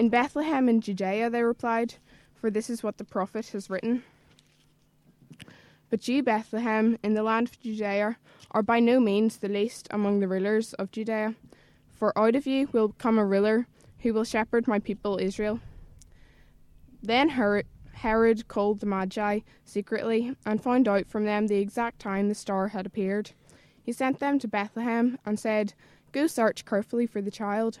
In Bethlehem in Judea, they replied, for this is what the prophet has written. But you, Bethlehem, in the land of Judea, are by no means the least among the rulers of Judea, for out of you will come a ruler who will shepherd my people Israel. Then Herod called the Magi secretly and found out from them the exact time the star had appeared. He sent them to Bethlehem and said, Go search carefully for the child.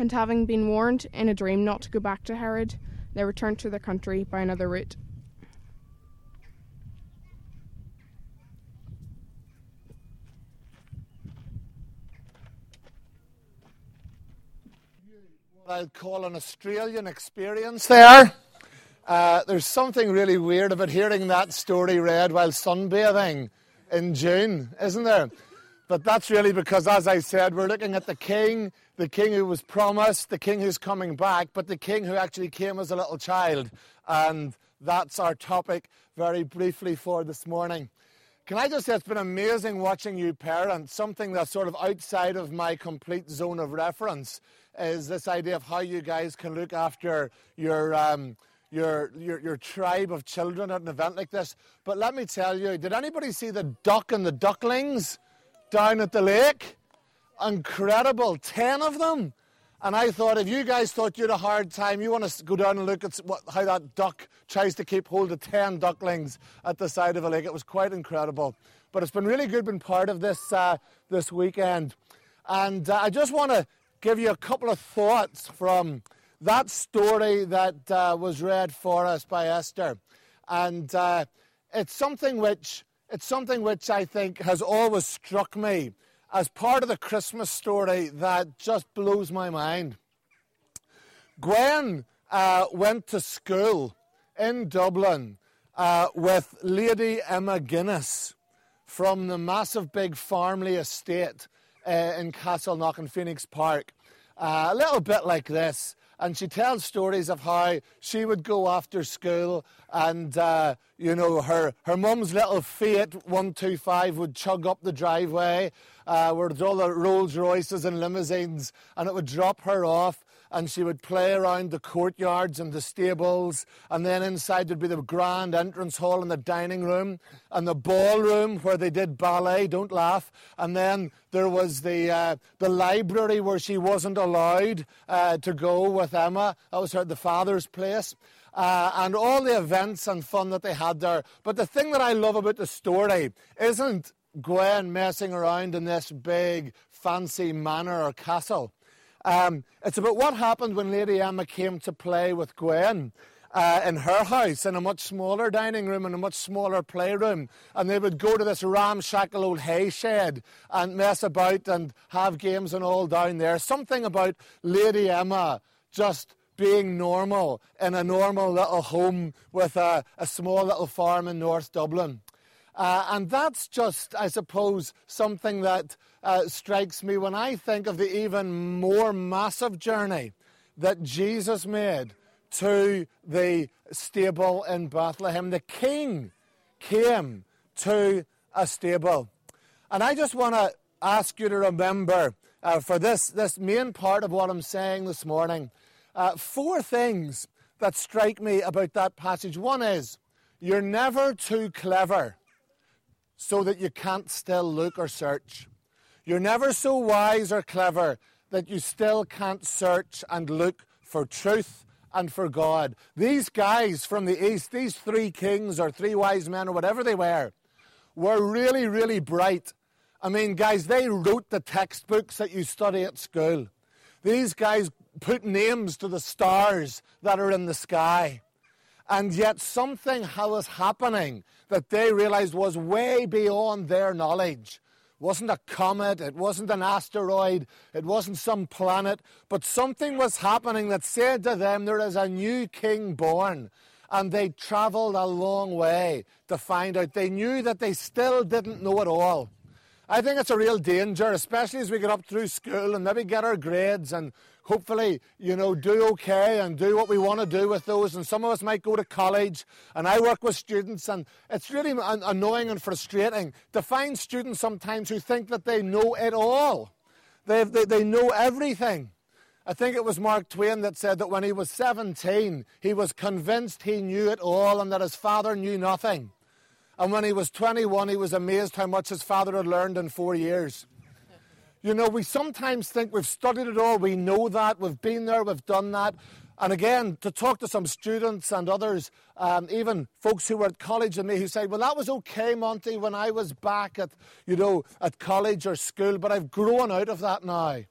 and having been warned in a dream not to go back to Herod, they returned to their country by another route. What I'd call an Australian experience there. Uh, there's something really weird about hearing that story read while sunbathing in June, isn't there? But that's really because, as I said, we're looking at the king, the king who was promised, the king who's coming back, but the king who actually came as a little child. And that's our topic very briefly for this morning. Can I just say it's been amazing watching you parents. Something that's sort of outside of my complete zone of reference is this idea of how you guys can look after your. Um, your, your, your tribe of children at an event like this. But let me tell you, did anybody see the duck and the ducklings? Down at the lake. Incredible, 10 of them. And I thought, if you guys thought you had a hard time, you want to go down and look at what, how that duck tries to keep hold of 10 ducklings at the side of a lake. It was quite incredible. But it's been really good being part of this, uh, this weekend. And uh, I just want to give you a couple of thoughts from that story that uh, was read for us by Esther. And uh, it's something which it's something which I think has always struck me as part of the Christmas story that just blows my mind. Gwen uh, went to school in Dublin uh, with Lady Emma Guinness from the massive big Farmleigh estate uh, in Castleknock and Phoenix Park. Uh, a little bit like this and she tells stories of how she would go after school and, uh, you know, her, her mum's little Fiat 125 would chug up the driveway uh, where all the Rolls Royces and limousines, and it would drop her off and she would play around the courtyards and the stables, and then inside there'd be the grand entrance hall and the dining room and the ballroom where they did ballet. Don't laugh. And then there was the uh, the library where she wasn't allowed uh, to go with Emma. That was her the father's place. Uh, and all the events and fun that they had there. But the thing that I love about the story isn't Gwen messing around in this big fancy manor or castle. Um, it's about what happened when Lady Emma came to play with Gwen. Uh, in her house in a much smaller dining room and a much smaller playroom. And they would go to this ramshackle old hay shed and mess about and have games and all down there. Something about Lady Emma just being normal in a normal little home with a, a small little farm in North Dublin. Uh, and that's just, I suppose, something that uh, strikes me when I think of the even more massive journey that Jesus made to the stable in Bethlehem. The king came to a stable. And I just want to ask you to remember uh, for this, this main part of what I'm saying this morning uh, four things that strike me about that passage. One is, you're never too clever so that you can't still look or search. You're never so wise or clever that you still can't search and look for truth and for God. These guys from the east, these three kings or three wise men or whatever they were, were really, really bright. I mean, guys, they wrote the textbooks that you study at school. These guys put names to the stars that are in the sky. And yet something was happening that they realized was way beyond their knowledge. It wasn't a comet, it wasn't an asteroid, it wasn't some planet, but something was happening that said to them there is a new king born. And they traveled a long way to find out. They knew that they still didn't know it all. I think it's a real danger, especially as we get up through school and maybe get our grades and hopefully, you know, do okay and do what we want to do with those. And some of us might go to college, and I work with students, and it's really annoying and frustrating to find students sometimes who think that they know it all. They, they, they know everything. I think it was Mark Twain that said that when he was 17, he was convinced he knew it all and that his father knew nothing. And when he was 21, he was amazed how much his father had learned in four years. You know, we sometimes think we've studied it all, we know that, we've been there, we've done that. And again, to talk to some students and others, um, even folks who were at college and me, who say, "Well, that was okay, Monty, when I was back at, you know, at college or school, but I've grown out of that now."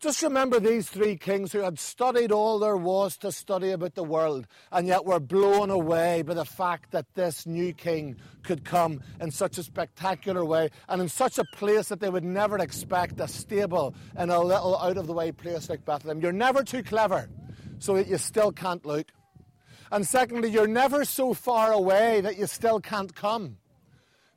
Just remember these three kings who had studied all there was to study about the world, and yet were blown away by the fact that this new king could come in such a spectacular way and in such a place that they would never expect a stable in a little out of the way place like Bethlehem. You're never too clever, so that you still can't look. And secondly, you're never so far away that you still can't come.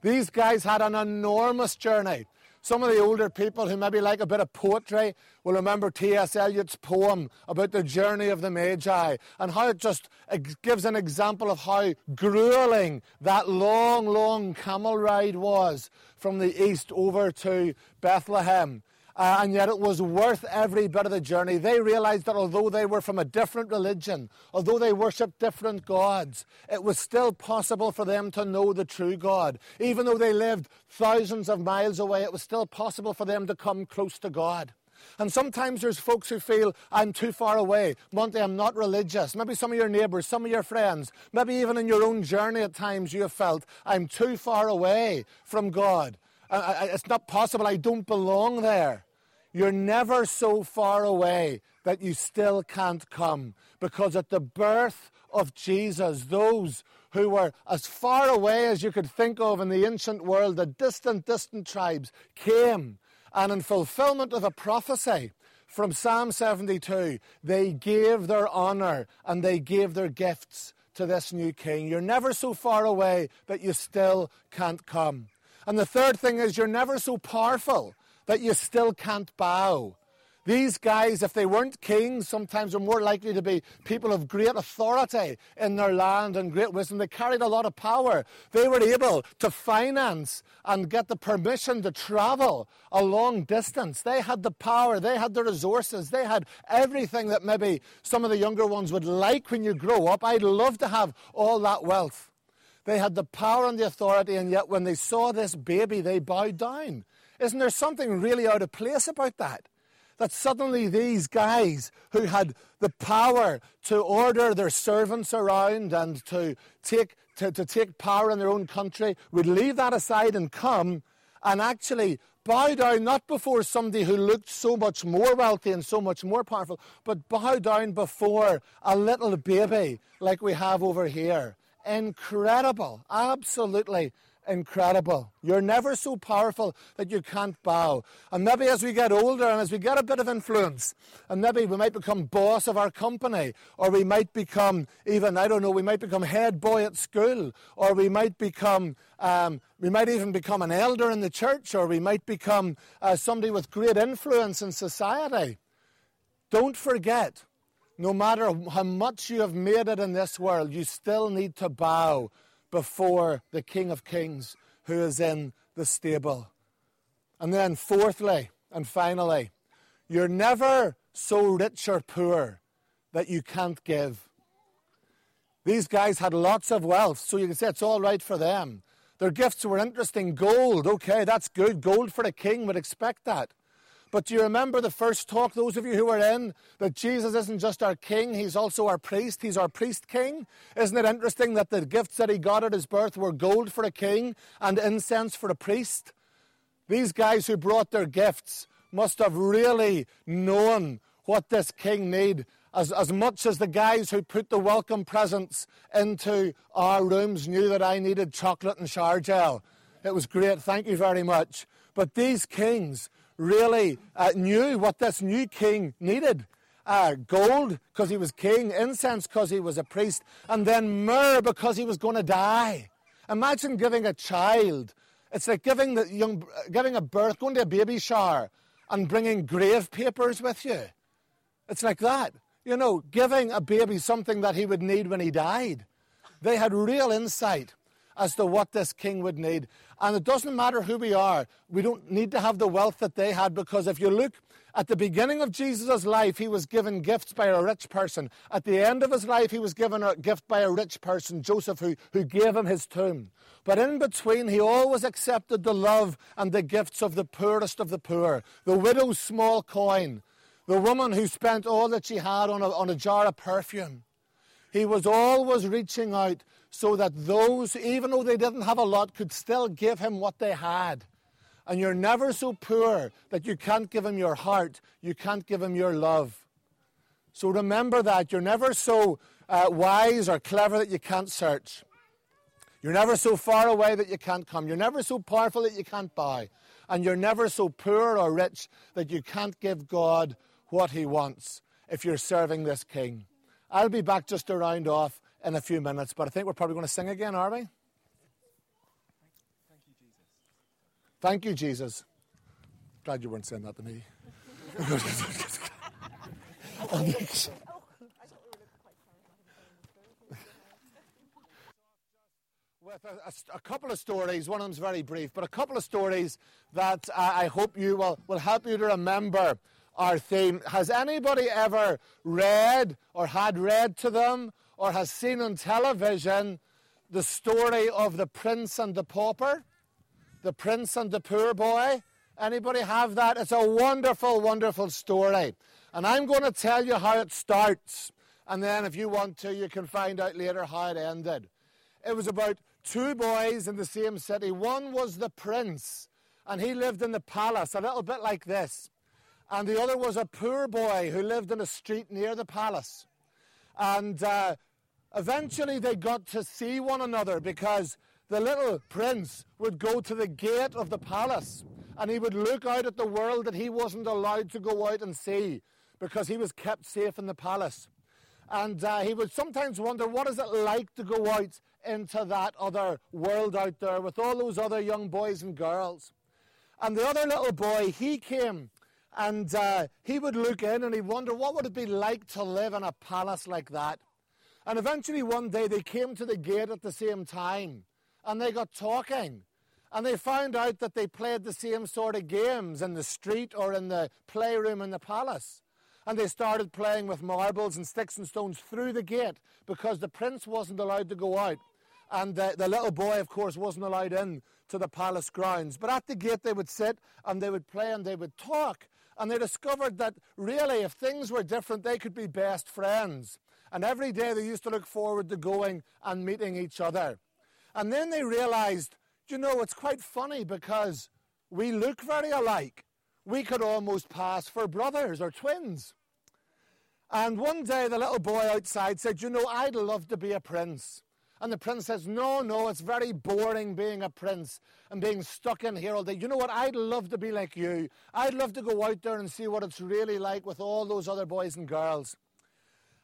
These guys had an enormous journey. Some of the older people who maybe like a bit of poetry will remember T.S. Eliot's poem about the journey of the Magi and how it just gives an example of how grueling that long, long camel ride was from the east over to Bethlehem. Uh, and yet it was worth every bit of the journey. They realized that although they were from a different religion, although they worshipped different gods, it was still possible for them to know the true God. Even though they lived thousands of miles away, it was still possible for them to come close to God. And sometimes there's folks who feel, I'm too far away. Monty, I'm not religious. Maybe some of your neighbours, some of your friends, maybe even in your own journey at times you have felt, I'm too far away from God. I, it's not possible. I don't belong there. You're never so far away that you still can't come. Because at the birth of Jesus, those who were as far away as you could think of in the ancient world, the distant, distant tribes, came. And in fulfillment of a prophecy from Psalm 72, they gave their honour and they gave their gifts to this new king. You're never so far away that you still can't come. And the third thing is, you're never so powerful that you still can't bow. These guys, if they weren't kings, sometimes were more likely to be people of great authority in their land and great wisdom. They carried a lot of power. They were able to finance and get the permission to travel a long distance. They had the power, they had the resources, they had everything that maybe some of the younger ones would like when you grow up. I'd love to have all that wealth. They had the power and the authority, and yet when they saw this baby, they bowed down. Isn't there something really out of place about that? That suddenly these guys who had the power to order their servants around and to take, to, to take power in their own country would leave that aside and come and actually bow down not before somebody who looked so much more wealthy and so much more powerful, but bow down before a little baby like we have over here incredible, absolutely incredible. You're never so powerful that you can't bow. And maybe as we get older and as we get a bit of influence, and maybe we might become boss of our company, or we might become even, I don't know, we might become head boy at school, or we might become, um, we might even become an elder in the church, or we might become uh, somebody with great influence in society. Don't forget no matter how much you have made it in this world, you still need to bow before the King of Kings who is in the stable. And then, fourthly and finally, you're never so rich or poor that you can't give. These guys had lots of wealth, so you can say it's all right for them. Their gifts were interesting. Gold, okay, that's good. Gold for a king would expect that. But do you remember the first talk, those of you who were in, that Jesus isn't just our king, he's also our priest. He's our priest king. Isn't it interesting that the gifts that he got at his birth were gold for a king and incense for a priest? These guys who brought their gifts must have really known what this king needed as, as much as the guys who put the welcome presents into our rooms knew that I needed chocolate and shower gel. It was great, thank you very much. But these kings really uh, knew what this new king needed. Uh, gold because he was king, incense because he was a priest, and then myrrh because he was going to die. Imagine giving a child. It's like giving, the young, giving a birth, going to a baby shower, and bringing grave papers with you. It's like that. You know, giving a baby something that he would need when he died. They had real insight as to what this king would need. And it doesn't matter who we are, we don't need to have the wealth that they had because if you look at the beginning of Jesus' life, he was given gifts by a rich person. At the end of his life, he was given a gift by a rich person, Joseph, who, who gave him his tomb. But in between, he always accepted the love and the gifts of the poorest of the poor, the widow's small coin, the woman who spent all that she had on a, on a jar of perfume. He was always reaching out so that those, even though they didn't have a lot, could still give him what they had. And you're never so poor that you can't give him your heart, you can't give him your love. So remember that. You're never so uh, wise or clever that you can't search. You're never so far away that you can't come. You're never so powerful that you can't buy. And you're never so poor or rich that you can't give God what he wants if you're serving this king. I'll be back just to round off in a few minutes, but I think we're probably going to sing again, are we? Thank you, Jesus. Thank you, Jesus. Glad you weren't saying that to me. With a, a, a, couple of stories, one of them's very brief, but a couple of stories that uh, I hope you will, will help you to remember our theme. Has anybody ever read or had read to them or has seen on television the story of the prince and the pauper? The prince and the poor boy? Anybody have that? It's a wonderful, wonderful story. And I'm going to tell you how it starts. And then, if you want to, you can find out later how it ended. It was about two boys in the same city. One was the prince, and he lived in the palace, a little bit like this and the other was a poor boy who lived in a street near the palace. And uh, eventually they got to see one another because the little prince would go to the gate of the palace and he would look out at the world that he wasn't allowed to go out and see because he was kept safe in the palace. And uh, he would sometimes wonder what is it like to go out into that other world out there with all those other young boys and girls. And the other little boy, he came and uh, he would look in and he'd wonder what would it be like to live in a palace like that. And eventually one day they came to the gate at the same time and they got talking. And they found out that they played the same sort of games in the street or in the playroom in the palace. And they started playing with marbles and sticks and stones through the gate because the prince wasn't allowed to go out. And the, the little boy, of course, wasn't allowed in to the palace grounds. But at the gate they would sit and they would play and they would talk. And they discovered that really, if things were different, they could be best friends. And every day they used to look forward to going and meeting each other. And then they realized, you know, it's quite funny because we look very alike. We could almost pass for brothers or twins. And one day the little boy outside said, You know, I'd love to be a prince. And the prince says, No, no, it's very boring being a prince and being stuck in here all day. You know what? I'd love to be like you. I'd love to go out there and see what it's really like with all those other boys and girls.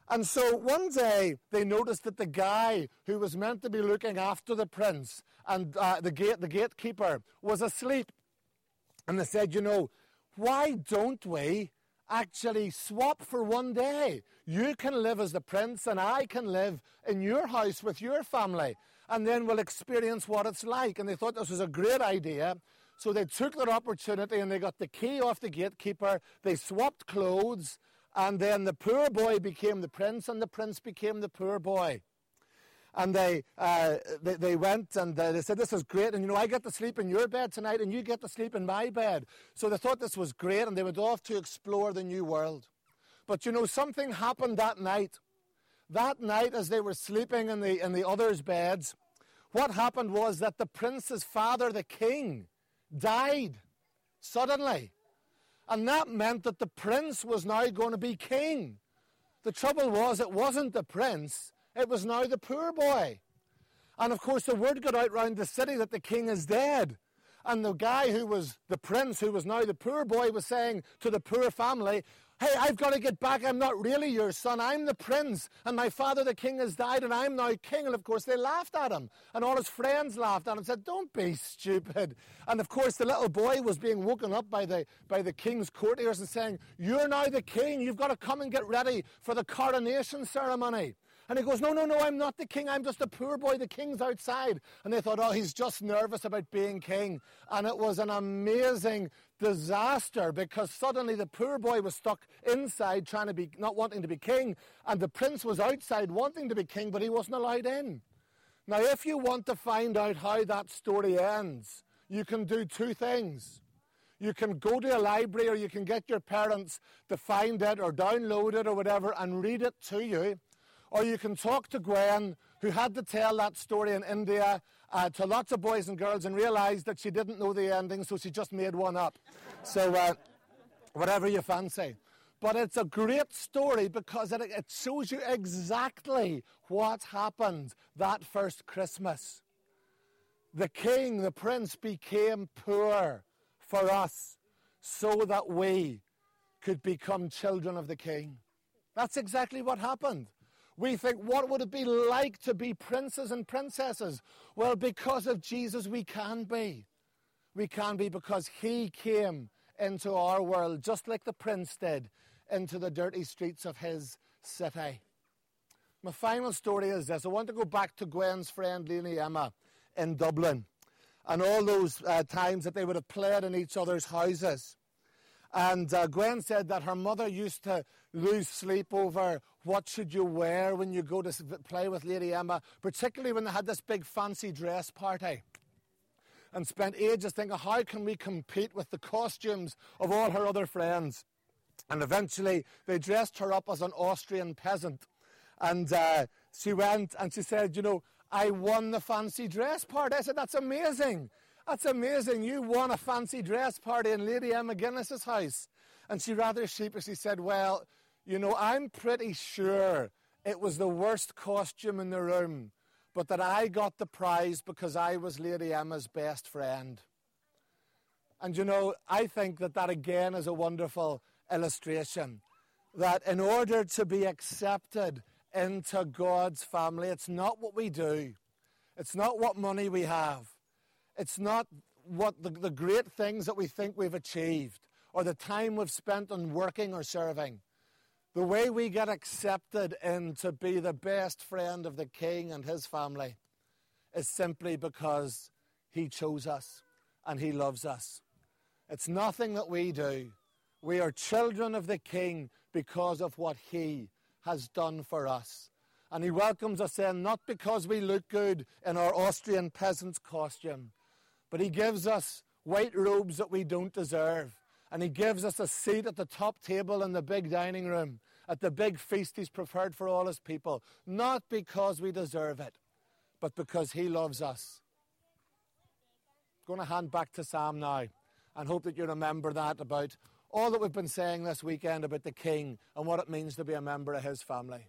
And so one day they noticed that the guy who was meant to be looking after the prince and uh, the, gate, the gatekeeper was asleep. And they said, You know, why don't we actually swap for one day. You can live as the prince, and I can live in your house with your family, and then we'll experience what it's like. And they thought this was a great idea. So they took their opportunity and they got the key off the gatekeeper. They swapped clothes, and then the poor boy became the prince, and the prince became the poor boy. And they, uh, they, they, went and uh, they said, This is great. And you know, I get to sleep in your bed tonight, and you get to sleep in my bed. So they thought this was great, and they went off to explore the new world. But you know, something happened that night. That night, as they were sleeping in the, in the others' beds, what happened was that the prince's father, the king, died suddenly. And that meant that the prince was now going to be king. The trouble was, it wasn't the prince, it was now the poor boy. And of course, the word got out round the city that the king is dead. And the guy who was the prince, who was now the poor boy, was saying to the poor family, Hey, I've got to get back. I'm not really your son. I'm the prince. And my father, the king, has died, and I'm now king. And of course, they laughed at him. And all his friends laughed at him said, Don't be stupid. And of course, the little boy was being woken up by the, by the king's courtiers and saying, You're now the king. You've got to come and get ready for the coronation ceremony. And he goes, No, no, no, I'm not the king. I'm just a poor boy. The king's outside. And they thought, Oh, he's just nervous about being king. And it was an amazing disaster because suddenly the poor boy was stuck inside trying to be, not wanting to be king. And the prince was outside wanting to be king, but he wasn't allowed in. Now, if you want to find out how that story ends, you can do two things. You can go to a library or you can get your parents to find it or download it or whatever and read it to you. Or you can talk to Gwen, who had to tell that story in India uh, to lots of boys and girls and realised that she didn't know the ending, so she just made one up. So, uh, whatever you fancy. But it's a great story because it, it shows you exactly what happened that first Christmas. The king, the prince, became poor for us so that we could become children of the king. That's exactly what happened. We think, what would it be like to be princes and princesses? Well, because of Jesus, we can be. We can be because he came into our world, just like the prince did, into the dirty streets of his city. My final story is this I want to go back to Gwen's friend Lady Emma in Dublin and all those uh, times that they would have played in each other's houses. And uh, Gwen said that her mother used to lose sleep over what should you wear when you go to play with Lady Emma, particularly when they had this big fancy dress party. And spent ages thinking, how can we compete with the costumes of all her other friends? And eventually they dressed her up as an Austrian peasant. And uh, she went and she said, You know, I won the fancy dress party. I said, That's amazing. That's amazing. You won a fancy dress party in Lady Emma Guinness's house. And she rather sheepishly said, Well, you know, I'm pretty sure it was the worst costume in the room, but that I got the prize because I was Lady Emma's best friend. And you know, I think that that again is a wonderful illustration that in order to be accepted into God's family, it's not what we do, it's not what money we have, it's not what the, the great things that we think we've achieved or the time we've spent on working or serving. The way we get accepted in to be the best friend of the king and his family is simply because he chose us and he loves us. It's nothing that we do. We are children of the king because of what he has done for us. And he welcomes us in not because we look good in our Austrian peasant's costume, but He gives us white robes that we don't deserve. And He gives us a seat at the top table in the big dining room, at the big feast He's prepared for all His people, not because we deserve it, but because He loves us. I'm going to hand back to Sam now and hope that you remember that about all that we've been saying this weekend about the King and what it means to be a member of His family.